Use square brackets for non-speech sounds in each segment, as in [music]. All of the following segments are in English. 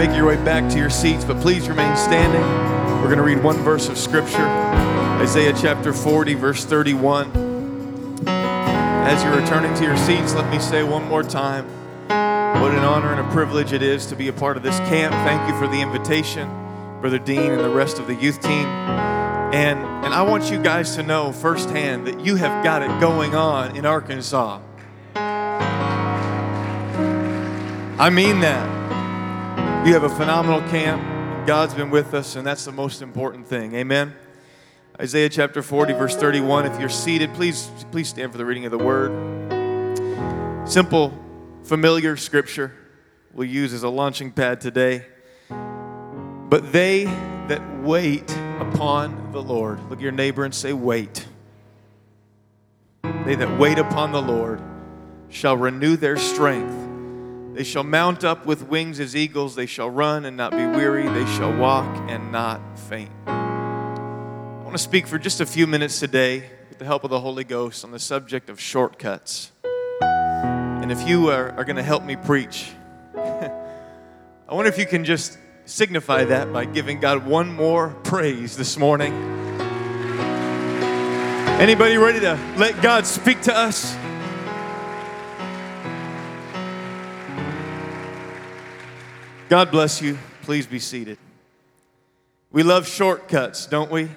make your way back to your seats, but please remain standing. We're going to read one verse of Scripture Isaiah chapter 40, verse 31. As you're returning to your seats, let me say one more time what an honor and a privilege it is to be a part of this camp. Thank you for the invitation, Brother Dean and the rest of the youth team. And, and I want you guys to know firsthand that you have got it going on in Arkansas. I mean that. You have a phenomenal camp. God's been with us, and that's the most important thing. Amen. Isaiah chapter 40, verse 31. If you're seated, please, please stand for the reading of the word. Simple, familiar scripture we'll use as a launching pad today. But they that wait upon the Lord, look at your neighbor and say, Wait. They that wait upon the Lord shall renew their strength. They shall mount up with wings as eagles. They shall run and not be weary. They shall walk and not faint. I want to speak for just a few minutes today, with the help of the Holy Ghost, on the subject of shortcuts. And if you are, are going to help me preach, [laughs] I wonder if you can just signify that by giving God one more praise this morning. Anybody ready to let God speak to us? God bless you. Please be seated. We love shortcuts, don't we?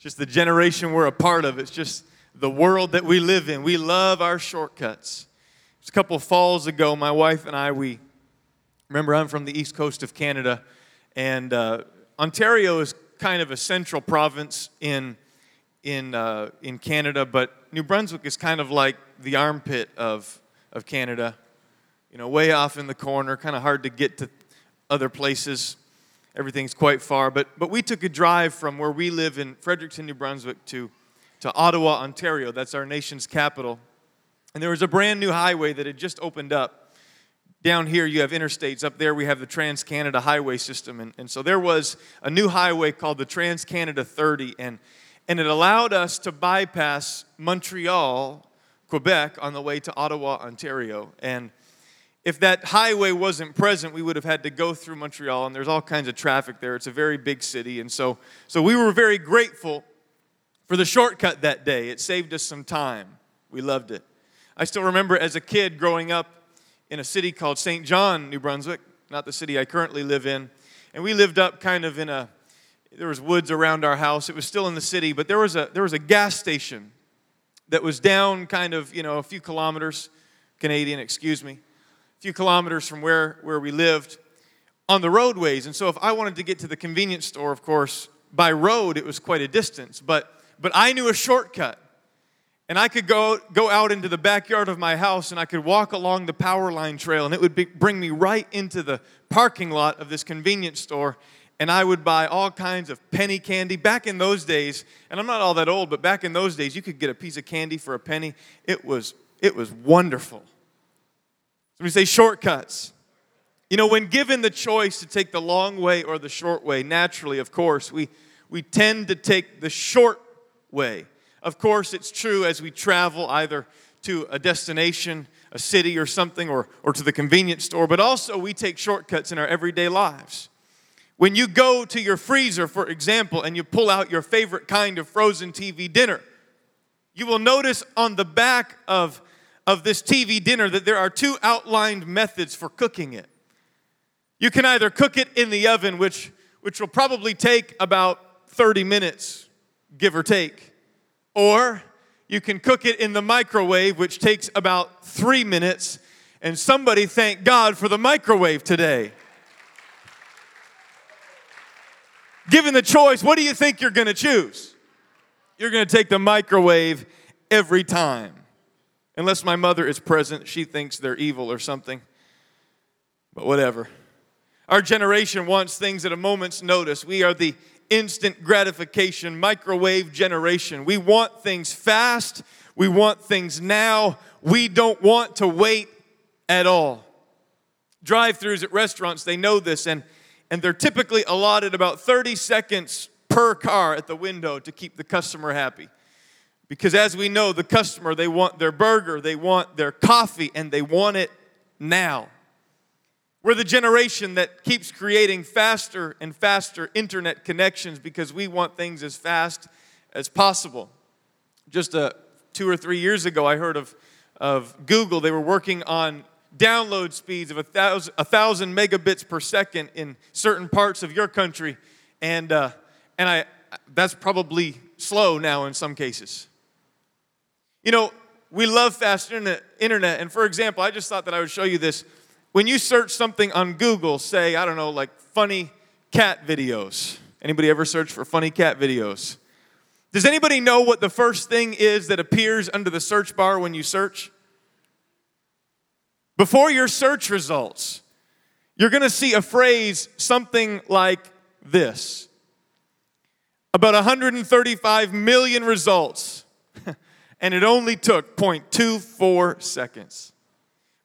Just the generation we're a part of. It's just the world that we live in. We love our shortcuts. It's a couple falls ago, my wife and I, we remember I'm from the east coast of Canada, and uh, Ontario is kind of a central province in in uh, in Canada, but New Brunswick is kind of like the armpit of of Canada you know, way off in the corner, kind of hard to get to other places. Everything's quite far. But, but we took a drive from where we live in Fredericton, New Brunswick, to, to Ottawa, Ontario. That's our nation's capital. And there was a brand new highway that had just opened up. Down here, you have interstates. Up there, we have the Trans Canada Highway System. And, and so there was a new highway called the Trans Canada 30. And, and it allowed us to bypass Montreal, Quebec, on the way to Ottawa, Ontario. And if that highway wasn't present, we would have had to go through Montreal, and there's all kinds of traffic there. It's a very big city. And so, so we were very grateful for the shortcut that day. It saved us some time. We loved it. I still remember as a kid growing up in a city called Saint John, New Brunswick, not the city I currently live in. And we lived up kind of in a, there was woods around our house. It was still in the city, but there was a, there was a gas station that was down kind of, you know, a few kilometers, Canadian, excuse me few kilometers from where, where we lived on the roadways. And so if I wanted to get to the convenience store, of course, by road it was quite a distance. But but I knew a shortcut. And I could go, go out into the backyard of my house and I could walk along the power line trail and it would be, bring me right into the parking lot of this convenience store and I would buy all kinds of penny candy. Back in those days, and I'm not all that old, but back in those days, you could get a piece of candy for a penny. It was, it was wonderful. We say shortcuts. You know, when given the choice to take the long way or the short way, naturally, of course, we, we tend to take the short way. Of course, it's true as we travel either to a destination, a city or something, or, or to the convenience store, but also we take shortcuts in our everyday lives. When you go to your freezer, for example, and you pull out your favorite kind of frozen TV dinner, you will notice on the back of of this TV dinner that there are two outlined methods for cooking it. You can either cook it in the oven, which, which will probably take about 30 minutes, give or take, or you can cook it in the microwave, which takes about three minutes. And somebody thank God for the microwave today. Given the choice, what do you think you're gonna choose? You're gonna take the microwave every time. Unless my mother is present, she thinks they're evil or something. But whatever. Our generation wants things at a moment's notice. We are the instant gratification microwave generation. We want things fast, we want things now. We don't want to wait at all. Drive throughs at restaurants, they know this, and, and they're typically allotted about 30 seconds per car at the window to keep the customer happy. Because as we know, the customer, they want their burger, they want their coffee, and they want it now. We're the generation that keeps creating faster and faster internet connections because we want things as fast as possible. Just a, uh, two or three years ago, I heard of, of Google. They were working on download speeds of a thousand, thousand megabits per second in certain parts of your country. And, uh, and I, that's probably slow now in some cases. You know, we love fast internet. And for example, I just thought that I would show you this. When you search something on Google, say, I don't know, like funny cat videos. Anybody ever search for funny cat videos? Does anybody know what the first thing is that appears under the search bar when you search? Before your search results, you're going to see a phrase something like this about 135 million results, and it only took 0.24 seconds.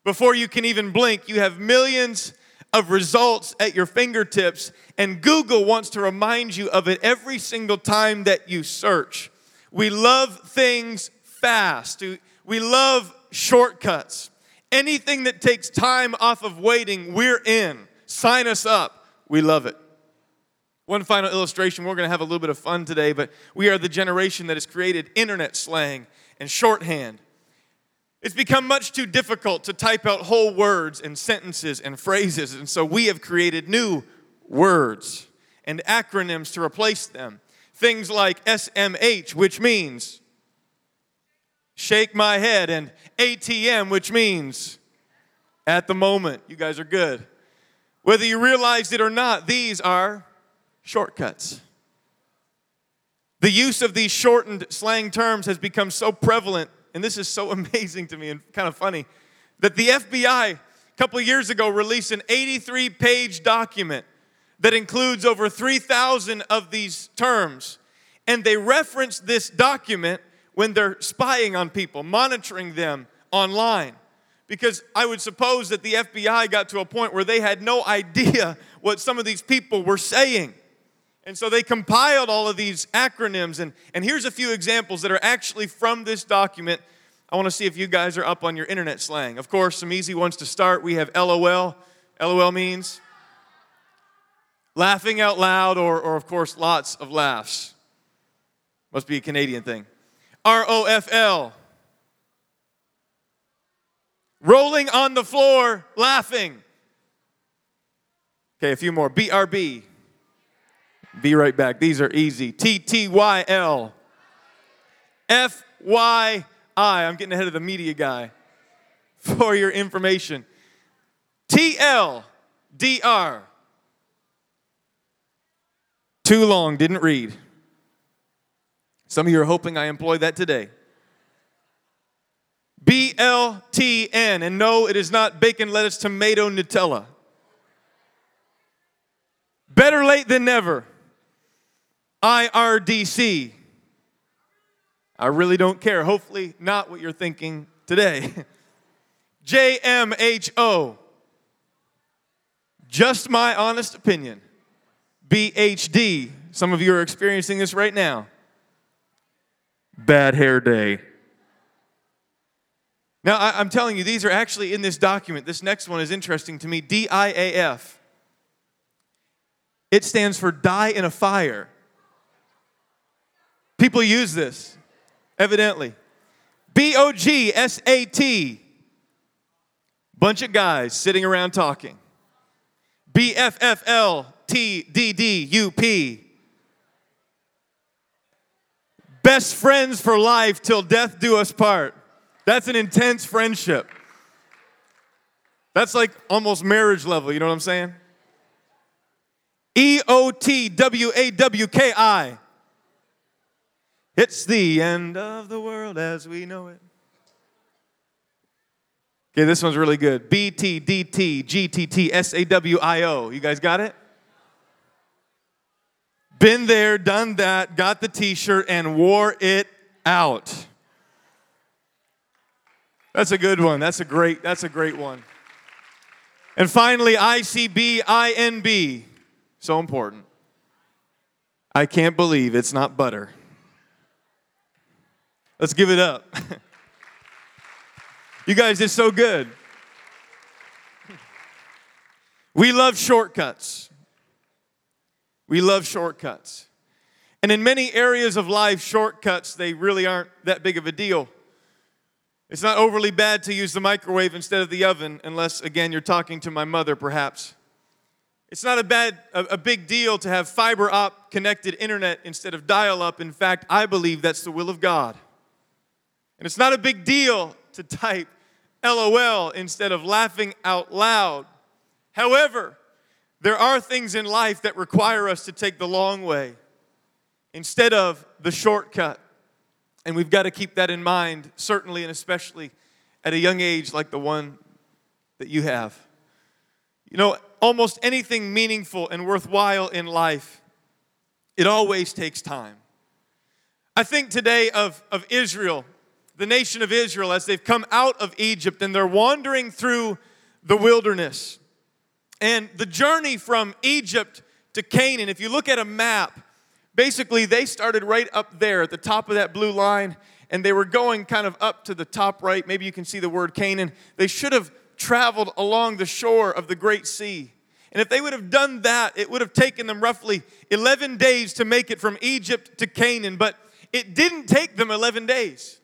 Before you can even blink, you have millions of results at your fingertips, and Google wants to remind you of it every single time that you search. We love things fast, we love shortcuts. Anything that takes time off of waiting, we're in. Sign us up. We love it. One final illustration. We're going to have a little bit of fun today, but we are the generation that has created internet slang and shorthand. It's become much too difficult to type out whole words and sentences and phrases, and so we have created new words and acronyms to replace them. Things like SMH, which means shake my head, and ATM, which means at the moment. You guys are good. Whether you realized it or not, these are shortcuts. The use of these shortened slang terms has become so prevalent and this is so [laughs] amazing to me and kind of funny, that the FBI a couple years ago released an 83 page document that includes over 3,000 of these terms. And they reference this document when they're spying on people, monitoring them online. Because I would suppose that the FBI got to a point where they had no [laughs] idea what some of these people were saying. And so they compiled all of these acronyms. And, and here's a few examples that are actually from this document. I want to see if you guys are up on your internet slang. Of course, some easy ones to start. We have LOL. LOL means laughing out loud, or, or of course, lots of laughs. Must be a Canadian thing. ROFL. Rolling on the floor, laughing. Okay, a few more. BRB. Be right back. These are easy. T T Y L. F Y I. I'm getting ahead of the media guy for your information. T L D R. Too long, didn't read. Some of you are hoping I employ that today. B L T N. And no, it is not bacon, lettuce, tomato, Nutella. Better late than never. IRDC. I really don't care. Hopefully, not what you're thinking today. [laughs] JMHO. Just my honest opinion. BHD. Some of you are experiencing this right now. Bad hair day. Now, I, am telling you, these are actually in this document. This next one is interesting to me DIAF. It stands for die in a fire. People use this, evidently. B O G S A T. Bunch of guys sitting around talking. B F F L T D D U P. Best friends for life till death do us part. That's an intense friendship. That's like almost marriage level, you know what I'm saying? E O T W A W K I. It's the end of the world as we know it. Okay, this one's really good. B T D T G T T S A W I O. You guys got it? Been there, done that, got the t shirt, and wore it out. That's a good one. That's a great, that's a great one. And finally, ICB, So important. I can't believe it's not butter. Let's give it up. [laughs] you guys did so good. We love shortcuts. We love shortcuts. And in many areas of life, shortcuts, they really aren't that big of a deal. It's not overly bad to use the microwave instead of the oven, unless, again, you're talking to my mother, perhaps. It's not a bad, a, a big deal to have fiber op connected internet instead of dial up. In fact, I believe that's the will of God. And it's not a big deal to type LOL instead of laughing out loud. However, there are things in life that require us to take the long way instead of the shortcut. And we've got to keep that in mind, certainly and especially at a young age like the one that you have. You know, almost anything meaningful and worthwhile in life, it always takes time. I think today of, of Israel, the nation of Israel, as they've come out of Egypt and they're wandering through the wilderness. And the journey from Egypt to Canaan, if you look at a map, basically they started right up there at the top of that blue line and they were going kind of up to the top right. Maybe you can see the word Canaan. They should have traveled along the shore of the Great Sea. And if they would have done that, it would have taken them roughly 11 days to make it from Egypt to Canaan. But it didn't take them 11 days,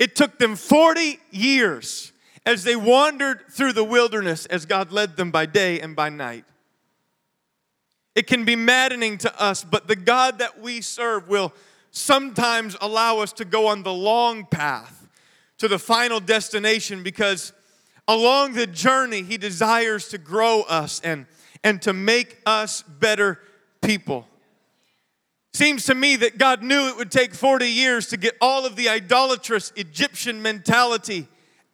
it took them 40 years as they wandered through the wilderness as God led them by day and by night. It can be maddening to us, but the God that we serve will sometimes allow us to go on the long path to the final destination because along the journey, He desires to grow us and, and to make us better people. Seems to me that God knew it would take 40 years to get all of the idolatrous Egyptian mentality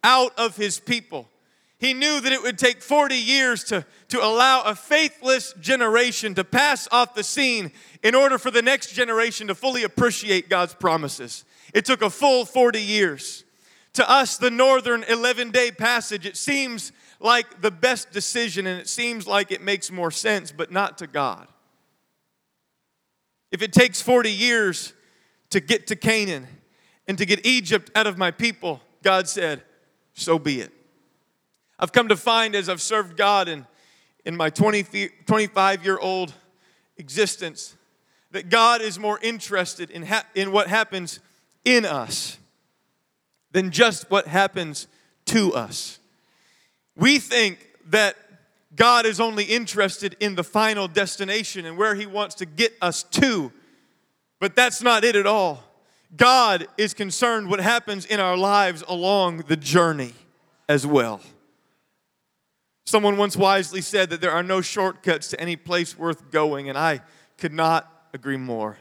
out of His people. He knew that it would take 40 years to, to allow a faithless generation to pass off the scene in order for the next generation to fully appreciate God's promises. It took a full 40 years. To us, the northern 11 day passage, it seems like the best decision and it seems like it makes more sense, but not to God. If it takes 40 years to get to Canaan and to get Egypt out of my people, God said, so be it. I've come to find as I've served God in, in my 20, 25 year old existence that God is more interested in, ha- in what happens in us than just what happens to us. We think that God is only interested in the final destination and where He wants to get us to, but that's not it at all. God is concerned what happens in our lives along the journey as well. Someone once wisely said that there are no shortcuts to any place worth going, and I could not agree more.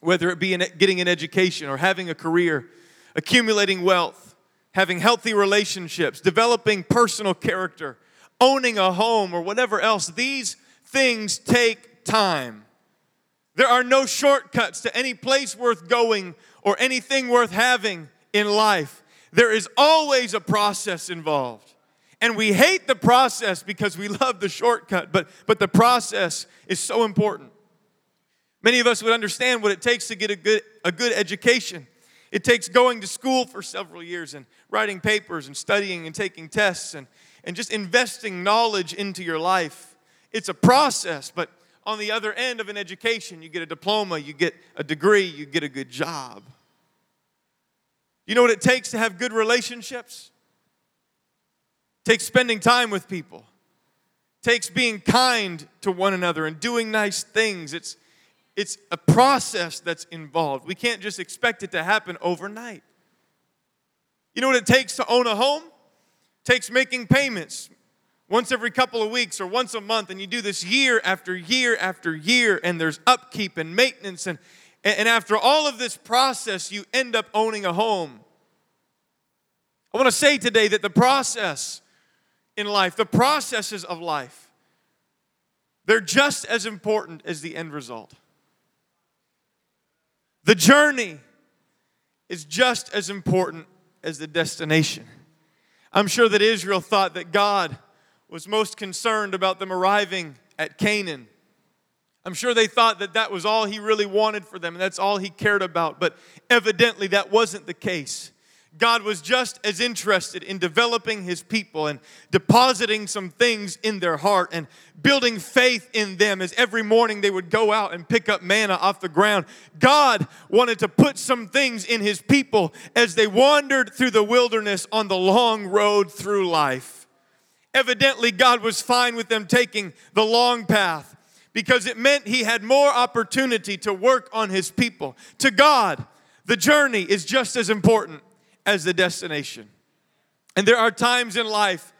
Whether it be in getting an education or having a career, accumulating wealth, having healthy relationships, developing personal character, owning a home, or whatever else, these things take time. There are no shortcuts to any place worth going or anything worth having in life. There is always a process involved. And we hate the process because we love the shortcut, but, but the process is so important. Many of us would understand what it takes to get a good, a good education. It takes going to school for several years and writing papers and studying and taking tests and, and just investing knowledge into your life. It's a process, but on the other end of an education, you get a diploma, you get a degree, you get a good job. You know what it takes to have good relationships? It takes spending time with people. It takes being kind to one another and doing nice things. It's it's a process that's involved. We can't just expect it to happen overnight. You know what it takes to own a home? Takes making payments once every couple of weeks or once a month, and you do this year after year after year, and there's upkeep and maintenance, and, and after all of this process, you end up owning a home. I want to say today that the process in life, the processes of life, they're just as important as the end result. The journey is just as important as the destination. I'm sure that Israel thought that God was most concerned about them arriving at Canaan. I'm sure they thought that that was all he really wanted for them and that's all he cared about, but evidently that wasn't the case. God was just as interested in developing his people and depositing some things in their heart and building faith in them as every morning they would go out and pick up manna off the ground. God wanted to put some things in his people as they wandered through the wilderness on the long road through life. Evidently, God was fine with them taking the long path because it meant he had more opportunity to work on his people. To God, the journey is just as important as the destination. And there are times in life,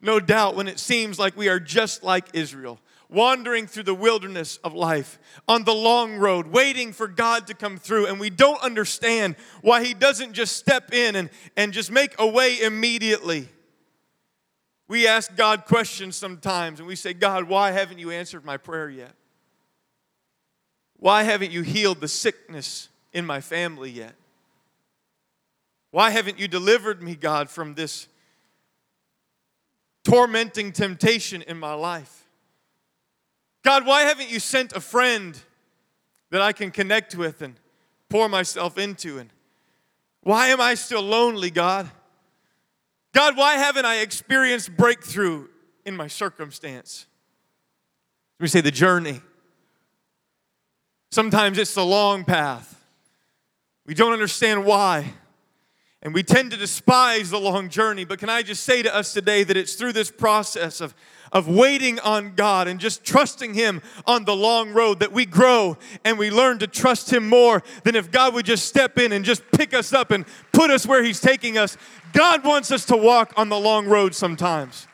no doubt, when it seems like we are just like Israel, wandering through the wilderness of life on the long road, waiting for God to come through. And we don't understand why He doesn't just step in and, and just make a way immediately. We ask God questions sometimes and we say, God, why haven't you answered my prayer yet? Why haven't you healed the sickness in my family yet? Why haven't you delivered me, God, from this tormenting temptation in my life? God, why haven't you sent a friend that I can connect with and pour myself into? And why am I still lonely, God? God, why haven't I experienced breakthrough in my circumstance? Let me say the journey. Sometimes it's the long path. We don't understand why. And we tend to despise the long journey, but can I just say to us today that it's through this process of, of waiting on God and just trusting Him on the long road that we grow and we learn to trust Him more than if God would just step in and just pick us up and put us where He's taking us. God wants us to walk on the long road sometimes.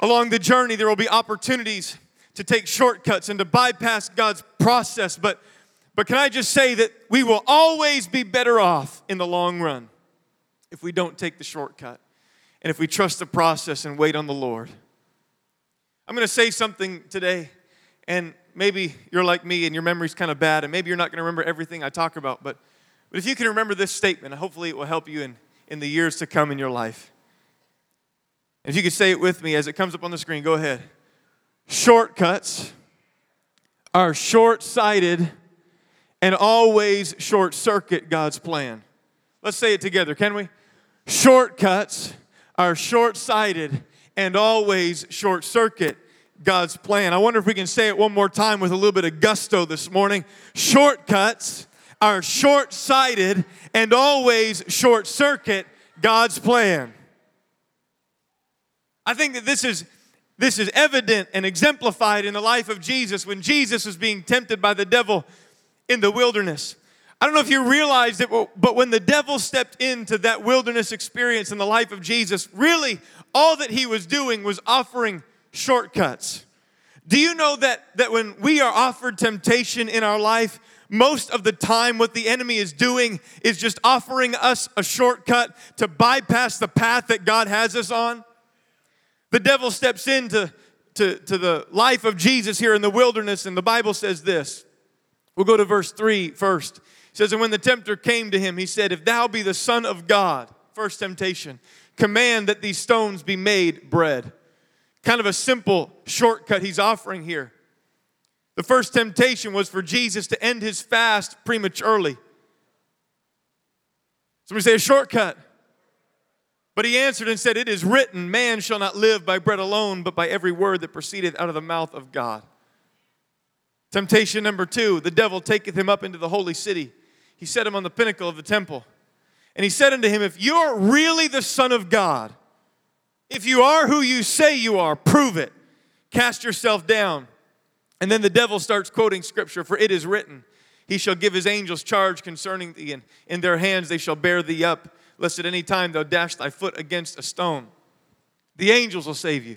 Along the journey, there will be opportunities to take shortcuts and to bypass God's process, but but can I just say that we will always be better off in the long run if we don't take the shortcut and if we trust the process and wait on the Lord. I'm going to say something today, and maybe you're like me and your memory's kind of bad, and maybe you're not going to remember everything I talk about, but, but if you can remember this statement, hopefully it will help you in, in the years to come in your life. If you could say it with me as it comes up on the screen, go ahead. Shortcuts are short sighted and always short circuit God's plan. Let's say it together, can we? Shortcuts are short sighted and always short circuit God's plan. I wonder if we can say it one more time with a little bit of gusto this morning. Shortcuts are short sighted and always short circuit God's plan. I think that this is this is evident and exemplified in the life of Jesus when Jesus was being tempted by the devil in the wilderness. I don't know if you realize it, but when the devil stepped into that wilderness experience in the life of Jesus, really all that he was doing was offering shortcuts. Do you know that, that when we are offered temptation in our life, most of the time what the enemy is doing is just offering us a shortcut to bypass the path that God has us on? The devil steps into to, to the life of Jesus here in the wilderness, and the Bible says this We'll go to verse 3 first. It says, And when the tempter came to him, he said, If thou be the Son of God, first temptation, command that these stones be made bread. Kind of a simple shortcut he's offering here. The first temptation was for Jesus to end his fast prematurely. Somebody say a shortcut. But he answered and said, It is written, Man shall not live by bread alone, but by every word that proceedeth out of the mouth of God. Temptation number two the devil taketh him up into the holy city. He set him on the pinnacle of the temple. And he said unto him, If you're really the Son of God, if you are who you say you are, prove it. Cast yourself down. And then the devil starts quoting scripture, For it is written, He shall give His angels charge concerning thee, and in their hands they shall bear thee up, lest at any time thou dash thy foot against a stone. The angels will save you.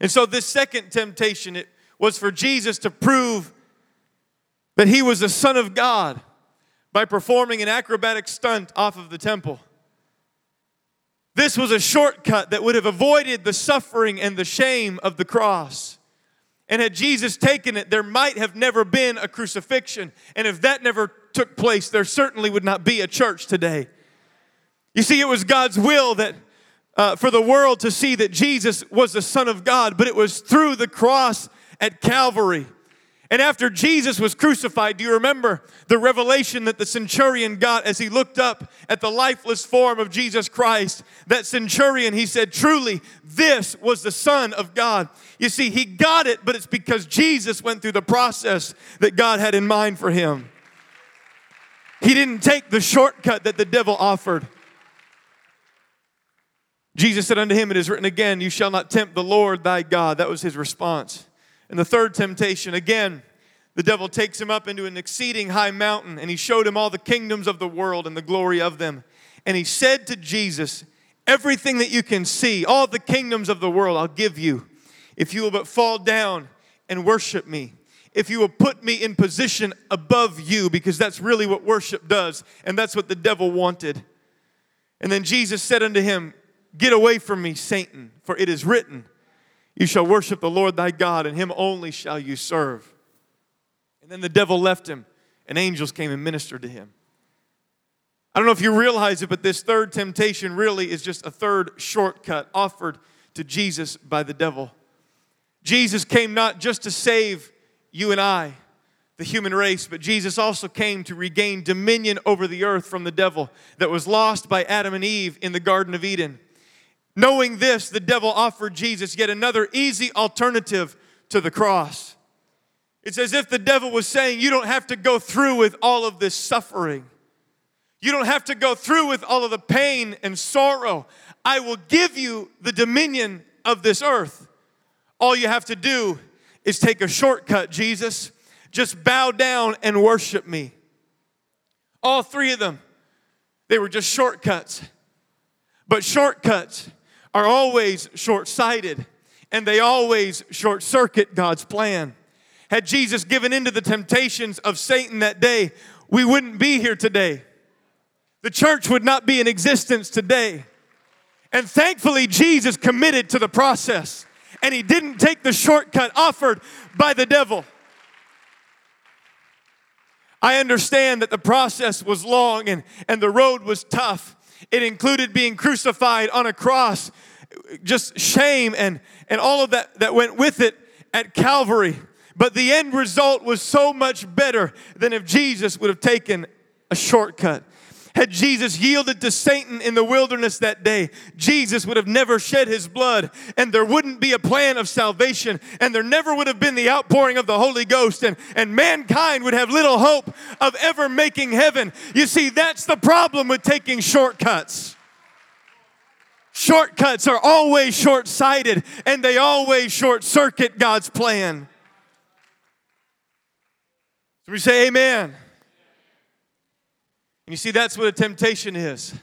And so, this second temptation it was for Jesus to prove that he was the Son of God by performing an acrobatic stunt off of the temple. This was a shortcut that would have avoided the suffering and the shame of the cross. And had Jesus taken it, there might have never been a crucifixion. And if that never took place, there certainly would not be a church today. You see, it was God's will that uh, for the world to see that Jesus was the Son of God, but it was through the cross at Calvary And after Jesus was crucified, do you remember the revelation that the centurion got as he looked up at the lifeless form of Jesus Christ? That centurion, he said, Truly, this was the Son of God. You see, he got it, but it's because Jesus went through the process that God had in mind for him. He didn't take the shortcut that the devil offered. Jesus said unto him, It is written again, You shall not tempt the Lord thy God. That was his response. And the third temptation, again, the devil takes him up into an exceeding high mountain, and he showed him all the kingdoms of the world and the glory of them. And he said to Jesus, Everything that you can see, all the kingdoms of the world, I'll give you, if you will but fall down and worship me. If you will put me in position above you, because that's really what worship does, and that's what the devil wanted. And then Jesus said unto him, Get away from me, Satan, for it is written, you shall worship the Lord thy God, and him only shall you serve. And then the devil left him, and angels came and ministered to him. I don't know if you realize it, but this third temptation really is just a third shortcut offered to Jesus by the devil. Jesus came not just to save you and I, the human race, but Jesus also came to regain dominion over the earth from the devil that was lost by Adam and Eve in the Garden of Eden. Knowing this, the devil offered Jesus yet another easy alternative to the cross. It's as if the devil was saying, You don't have to go through with all of this suffering. You don't have to go through with all of the pain and sorrow. I will give you the dominion of this earth. All you have to do is take a shortcut, Jesus. Just bow down and worship me. All three of them, they were just shortcuts. But shortcuts are always short sighted and they always short circuit God's plan. Had Jesus given into the temptations of Satan that day, we wouldn't be here today. The church would not be in existence today. And thankfully, Jesus committed to the process and he didn't take the shortcut offered by the devil. I understand that the process was long and, and the road was tough. It included being crucified on a cross, just shame and, and all of that that went with it at Calvary. But the end result was so much better than if Jesus would have taken a shortcut. Had Jesus yielded to Satan in the wilderness that day, Jesus would have never shed his blood, and there wouldn't be a plan of salvation, and there never would have been the outpouring of the Holy Ghost, and, and mankind would have little hope of ever making heaven. You see, that's the problem with taking shortcuts. Shortcuts are always short sighted, and they always short circuit God's plan. So we say, Amen. And you see, that's what a temptation is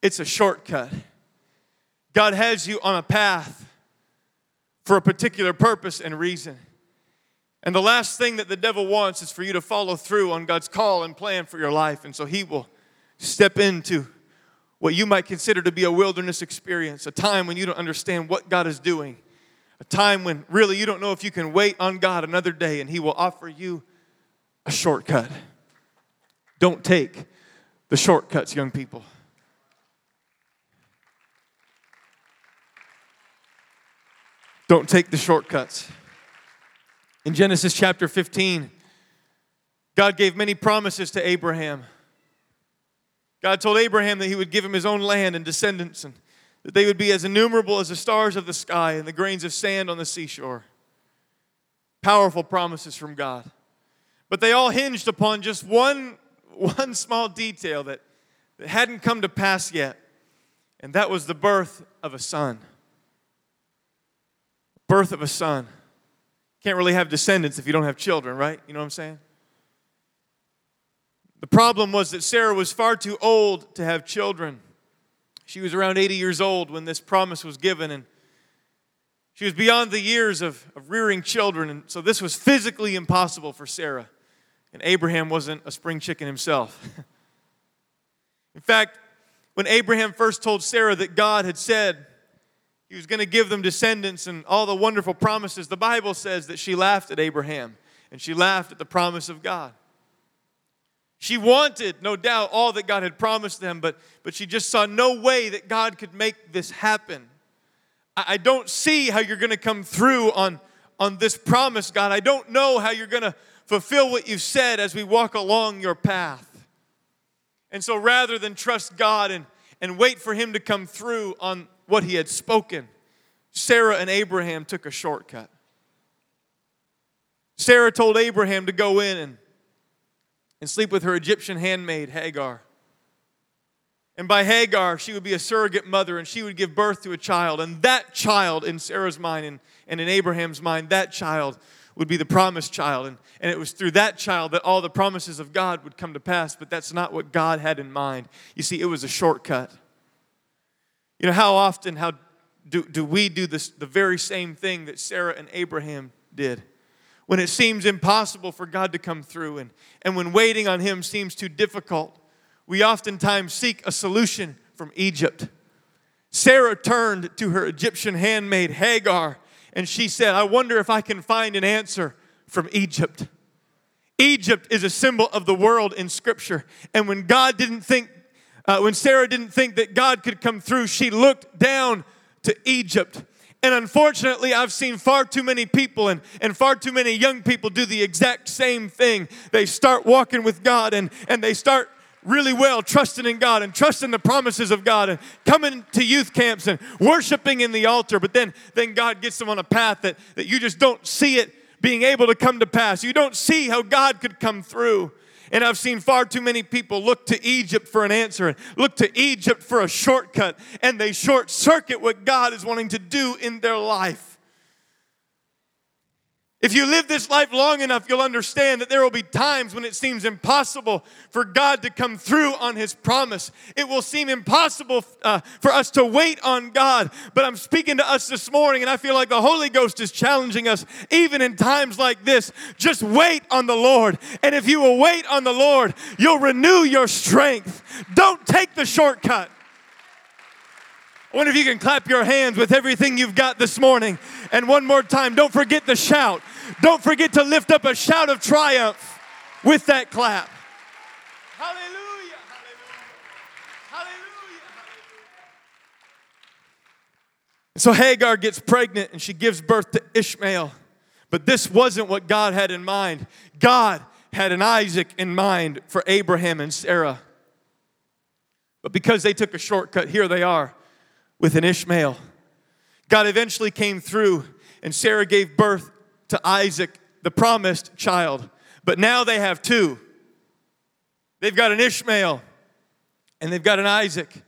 it's a shortcut. God has you on a path for a particular purpose and reason. And the last thing that the devil wants is for you to follow through on God's call and plan for your life. And so he will step into what you might consider to be a wilderness experience, a time when you don't understand what God is doing, a time when really you don't know if you can wait on God another day and he will offer you a shortcut. Don't take the shortcuts, young people. Don't take the shortcuts. In Genesis chapter 15, God gave many promises to Abraham. God told Abraham that he would give him his own land and descendants, and that they would be as innumerable as the stars of the sky and the grains of sand on the seashore. Powerful promises from God. But they all hinged upon just one one small detail that, that hadn't come to pass yet, and that was the birth of a son. Birth of a son. Can't really have descendants if you don't have children, right? You know what I'm saying? The problem was that Sarah was far too old to have children. She was around 80 years old when this promise was given, and she was beyond the years of, of rearing children, and so this was physically impossible for Sarah. And Abraham wasn't a spring chicken himself. [laughs] In fact, when Abraham first told Sarah that God had said he was going to give them descendants and all the wonderful promises, the Bible says that she laughed at Abraham and she laughed at the promise of God. She wanted, no doubt, all that God had promised them, but, but she just saw no way that God could make this happen. I, I don't see how you're going to come through on, on this promise, God. I don't know how you're going to fulfill what you've said as we walk along your path. And so rather than trust God and, and wait for Him to come through on what He had spoken, Sarah and Abraham took a shortcut. Sarah told Abraham to go in and, and sleep with her Egyptian handmaid, Hagar. And by Hagar, she would be a surrogate mother and she would give birth to a child. And that child, in Sarah's mind and, and in Abraham's mind, that child would be the promised child. And, and it was through that child that all the promises of God would come to pass, but that's not what God had in mind. You see, it was a shortcut. You know, how often how do, do we do this, the very same thing that Sarah and Abraham did? When it seems impossible for God to come through, and, and when waiting on Him seems too difficult, we oftentimes seek a solution from Egypt. Sarah turned to her Egyptian handmaid Hagar and she said, I wonder if I can find an answer from Egypt. Egypt is a symbol of the world in Scripture. And when God didn't think, uh, when Sarah didn't think that God could come through, she looked down to Egypt. And unfortunately, I've seen far too many people and, and far too many young people do the exact same thing. They start walking with God and, and they start really well, trusting in God and trusting the promises of God and coming to youth camps and worshiping in the altar. But then, then God gets them on a path that, that you just don't see it being able to come to pass. You don't see how God could come through. And I've seen far too many people look to Egypt for an answer, and look to Egypt for a shortcut, and they short circuit what God is wanting to do in their life. If you live this life long enough, you'll understand that there will be times when it seems impossible for God to come through on His promise. It will seem impossible uh, for us to wait on God. But I'm speaking to us this morning, and I feel like the Holy Ghost is challenging us, even in times like this. Just wait on the Lord. And if you will wait on the Lord, you'll renew your strength. Don't take the shortcut. I wonder if you can clap your hands with everything you've got this morning. And one more time, don't forget the shout. Don't forget to lift up a shout of triumph with that clap. Hallelujah. Hallelujah. Hallelujah. So Hagar gets pregnant and she gives birth to Ishmael. But this wasn't what God had in mind. God had an Isaac in mind for Abraham and Sarah. But because they took a shortcut, here they are with an Ishmael. God eventually came through, and Sarah gave birth to Isaac, the promised child. But now they have two. They've got an Ishmael and they've got an Isaac.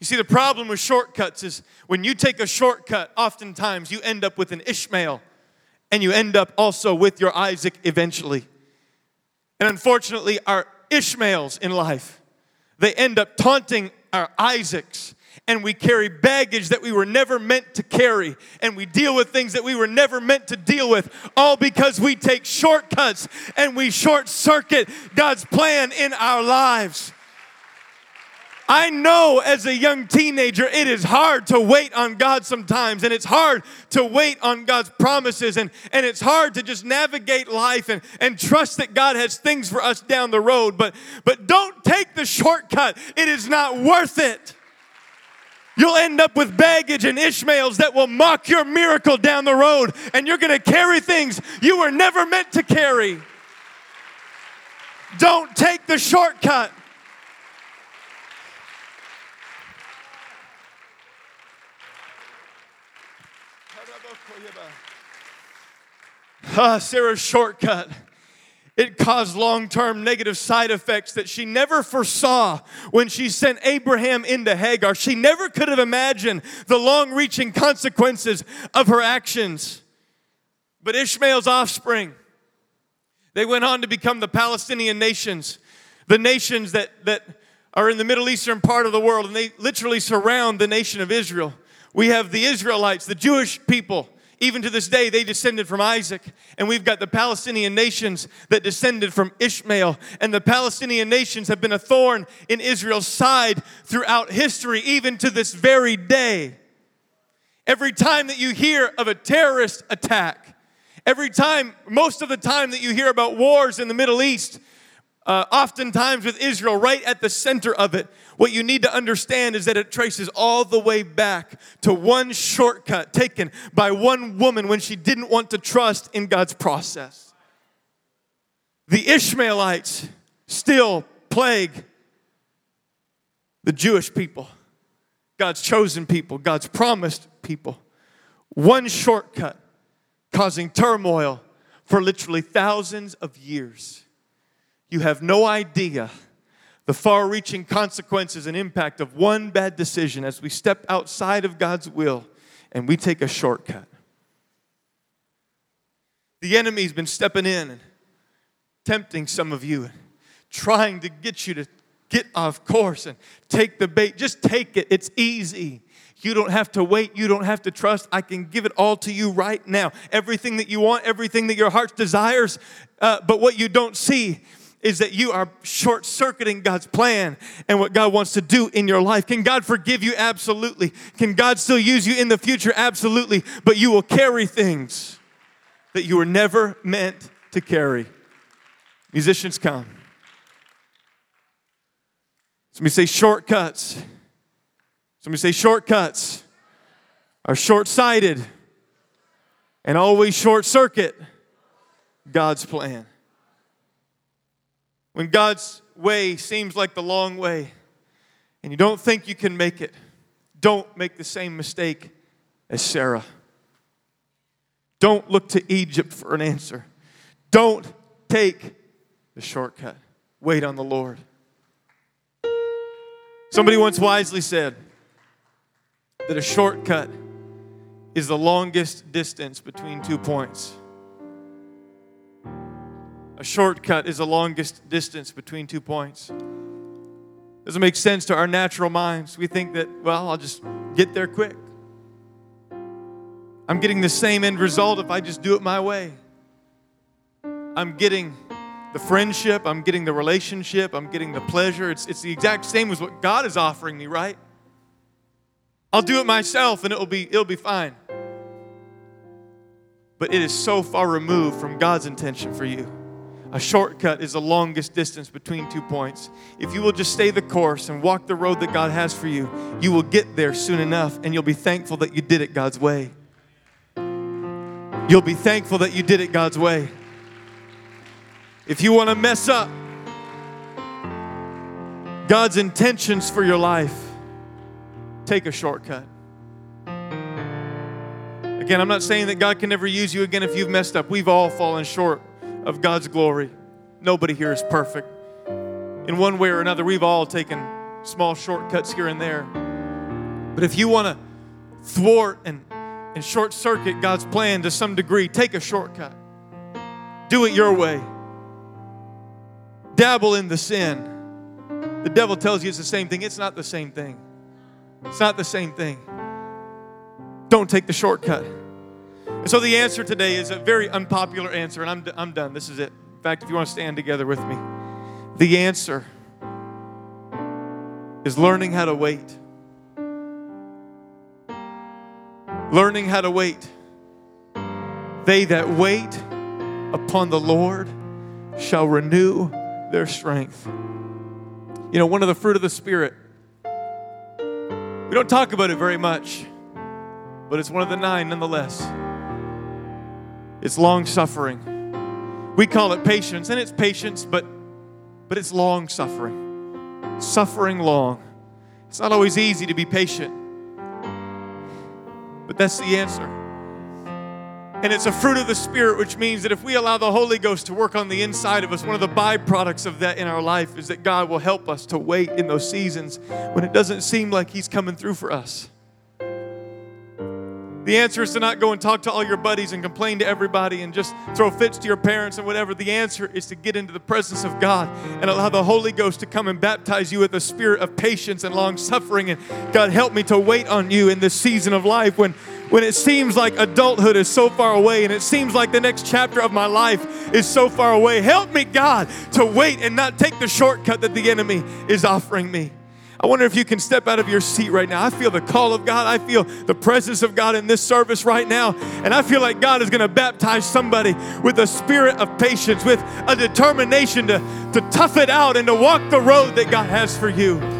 You see, the problem with shortcuts is when you take a shortcut, oftentimes you end up with an Ishmael and you end up also with your Isaac eventually. And unfortunately, our Ishmaels in life, they end up taunting our Isaacs and we carry baggage that we were never meant to carry, and we deal with things that we were never meant to deal with, all because we take shortcuts and we short circuit God's plan in our lives. I know as a young teenager, it is hard to wait on God sometimes, and it's hard to wait on God's promises, and, and it's hard to just navigate life and, and trust that God has things for us down the road. But, but don't take the shortcut, it is not worth it. You'll end up with baggage and Ishmaels that will mock your miracle down the road, and you're going to carry things you were never meant to carry. Don't take the shortcut. Ah, Sarah's shortcut it caused long term negative side effects that she never foresaw when she sent Abraham into Hagar. She never could have imagined the long reaching consequences of her actions. But Ishmael's offspring, they went on to become the Palestinian nations, the nations that, that are in the Middle Eastern part of the world, and they literally surround the nation of Israel. We have the Israelites, the Jewish people even to this day, they descended from Isaac. And we've got the Palestinian nations that descended from Ishmael. And the Palestinian nations have been a thorn in Israel's side throughout history, even to this very day. Every time that you hear of a terrorist attack, every time, most of the time that you hear about wars in the Middle East, uh, oftentimes with Israel, right at the center of it, what you need to understand is that it traces all the way back to one shortcut taken by one woman when she didn't want to trust in God's process. The Ishmaelites still plague the Jewish people, God's chosen people, God's promised people. One shortcut causing turmoil for literally thousands of years. You have no idea the far reaching consequences and impact of one bad decision as we step outside of God's will and we take a shortcut. The enemy's been stepping in and tempting some of you, trying to get you to get off course and take the bait. Just take it, it's easy. You don't have to wait. You don't have to trust. I can give it all to you right now. Everything that you want, everything that your heart desires. Uh, but what you don't see is that you are short circuiting God's plan and what God wants to do in your life. Can God forgive you? Absolutely. Can God still use you in the future? Absolutely. But you will carry things that you were never meant to carry. Musicians, come. Somebody say shortcuts. Somebody say shortcuts are short sighted and always short circuit God's plan. When God's way seems like the long way and you don't think you can make it, don't make the same mistake as Sarah. Don't look to Egypt for an answer. Don't take the shortcut. Wait on the Lord. Somebody once wisely said that a shortcut is the longest distance between two points. A shortcut is the longest distance between two points. Doesn't make sense to our natural minds. We think that, well, I'll just get there quick. I'm getting the same end result if I just do it my way. I'm getting the friendship, I'm getting the relationship, I'm getting the pleasure. It's, it's the exact same as what God is offering me, right? I'll do it myself and it'll be, it'll be fine. But it is so far removed from God's intention for you. A shortcut is the longest distance between two points. If you will just stay the course and walk the road that God has for you, you will get there soon enough and you'll be thankful that you did it God's way. You'll be thankful that you did it God's way. If you want to mess up God's intentions for your life, take a shortcut. Again, I'm not saying that God can never use you again if you've messed up. We've all fallen short of God's glory. Nobody here is perfect. In one way or another, we've all taken small shortcuts here and there. But if you want to thwart and, and short circuit God's plan to some degree, take a shortcut. Do it your way. Dabble in the sin. The devil tells you it's the same thing. It's not the same thing. It's not the same thing. Don't take the shortcut. And so the answer today is a very unpopular answer, and I'm, I'm done. This is it. In fact, if you want to stand together with me, the answer is learning how to wait. Learning how to wait. They that wait upon the Lord shall renew their strength. You know, one of the fruit of the Spirit, we don't talk about it very much, but it's one of the nine nonetheless. It's long suffering. We call it patience, and it's patience, but but it's long suffering. Suffering long. It's not always easy to be patient. But that's the answer. And it's a fruit of the Spirit, which means that if we allow the Holy Ghost to work on the inside of us, one of the byproducts of that in our life is that God will help us to wait in those seasons when it doesn't seem like He's coming through for us. The answer is to not go and talk to all your buddies and complain to everybody and just throw fits to your parents and whatever. The answer is to get into the presence of God and allow the Holy Ghost to come and baptize you with a spirit of patience and long suffering. And God, help me to wait on you in this season of life when, when it seems like adulthood is so far away and it seems like the next chapter of my life is so far away. Help me, God, to wait and not take the shortcut that the enemy is offering me. I wonder if you can step out of your seat right now. I feel the call of God. I feel the presence of God in this service right now. And I feel like God is going to baptize somebody with a spirit of patience, with a determination to, to tough it out and to walk the road that God has for you.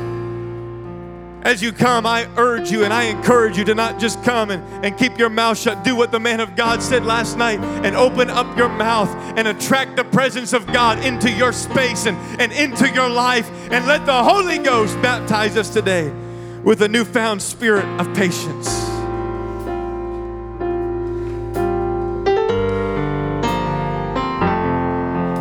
As you come, I urge you and I encourage you to not just come and, and keep your mouth shut. Do what the man of God said last night and open up your mouth and attract the presence of God into your space and, and into your life. And let the Holy Ghost baptize us today with a newfound spirit of patience.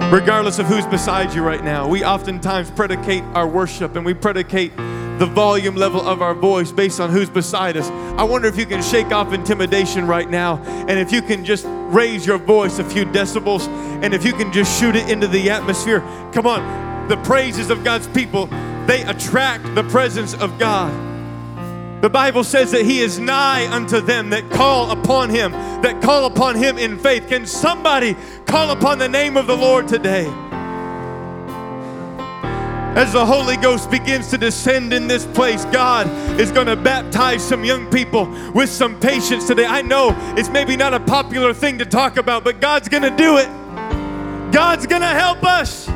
Regardless of who's beside you right now, we oftentimes predicate our worship and we predicate the volume level of our voice based on who's beside us. I wonder if you can shake off intimidation right now and if you can just raise your voice a few decibels and if you can just shoot it into the atmosphere. Come on, the praises of God's people, they attract the presence of God. The Bible says that He is nigh unto them that call upon Him, that call upon Him in faith. Can somebody call upon the name of the Lord today? As the Holy Ghost begins to descend in this place, God is going to baptize some young people with some patience today. I know it's maybe not a popular thing to talk about, but God's going to do it. God's going to help us.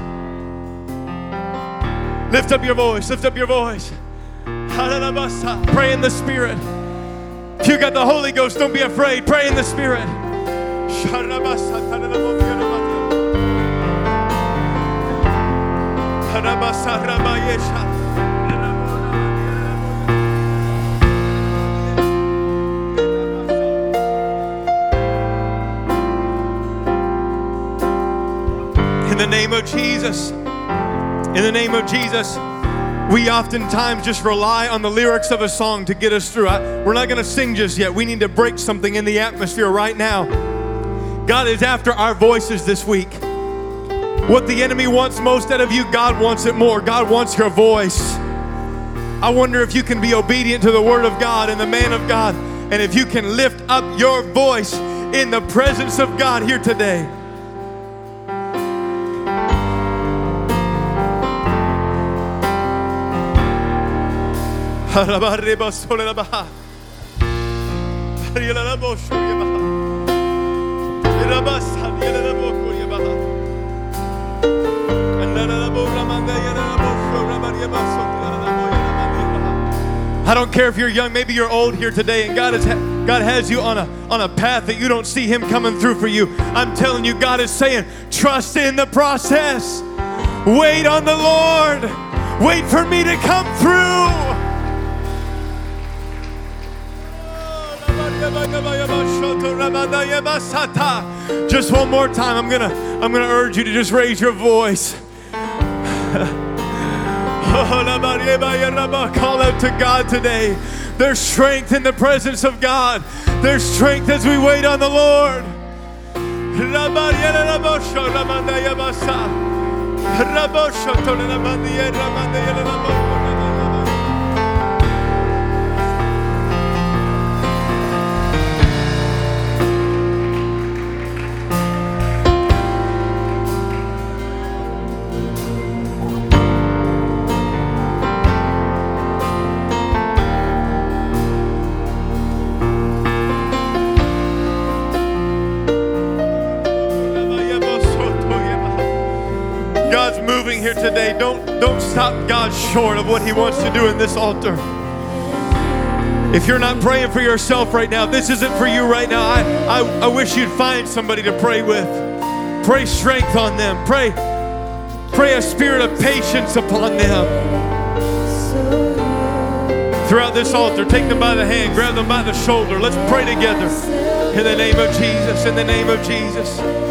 Lift up your voice, lift up your voice. Pray in the Spirit. If you got the Holy Ghost, don't be afraid. Pray in the Spirit. In the name of Jesus, in the name of Jesus, we oftentimes just rely on the lyrics of a song to get us through. I, we're not going to sing just yet. We need to break something in the atmosphere right now. God is after our voices this week. What the enemy wants most out of you, God wants it more. God wants your voice. I wonder if you can be obedient to the word of God and the man of God, and if you can lift up your voice in the presence of God here today. [laughs] [laughs] I don't care if you're young, maybe you're old here today, and God has God has you on a on a path that you don't see Him coming through for you. I'm telling you, God is saying, trust in the process. Wait on the Lord. Wait for me to come through. Just one more time. I'm gonna I'm gonna urge you to just raise your voice. [laughs] Call out to God today. There's strength in the presence of God. There's strength as we wait on the Lord. Here today. Don't, don't stop God short of what He wants to do in this altar. If you're not praying for yourself right now, this isn't for you right now. I, I, I wish you'd find somebody to pray with. Pray strength on them. Pray, pray a spirit of patience upon them. Throughout this altar, take them by the hand, grab them by the shoulder. Let's pray together. In the name of Jesus, in the name of Jesus.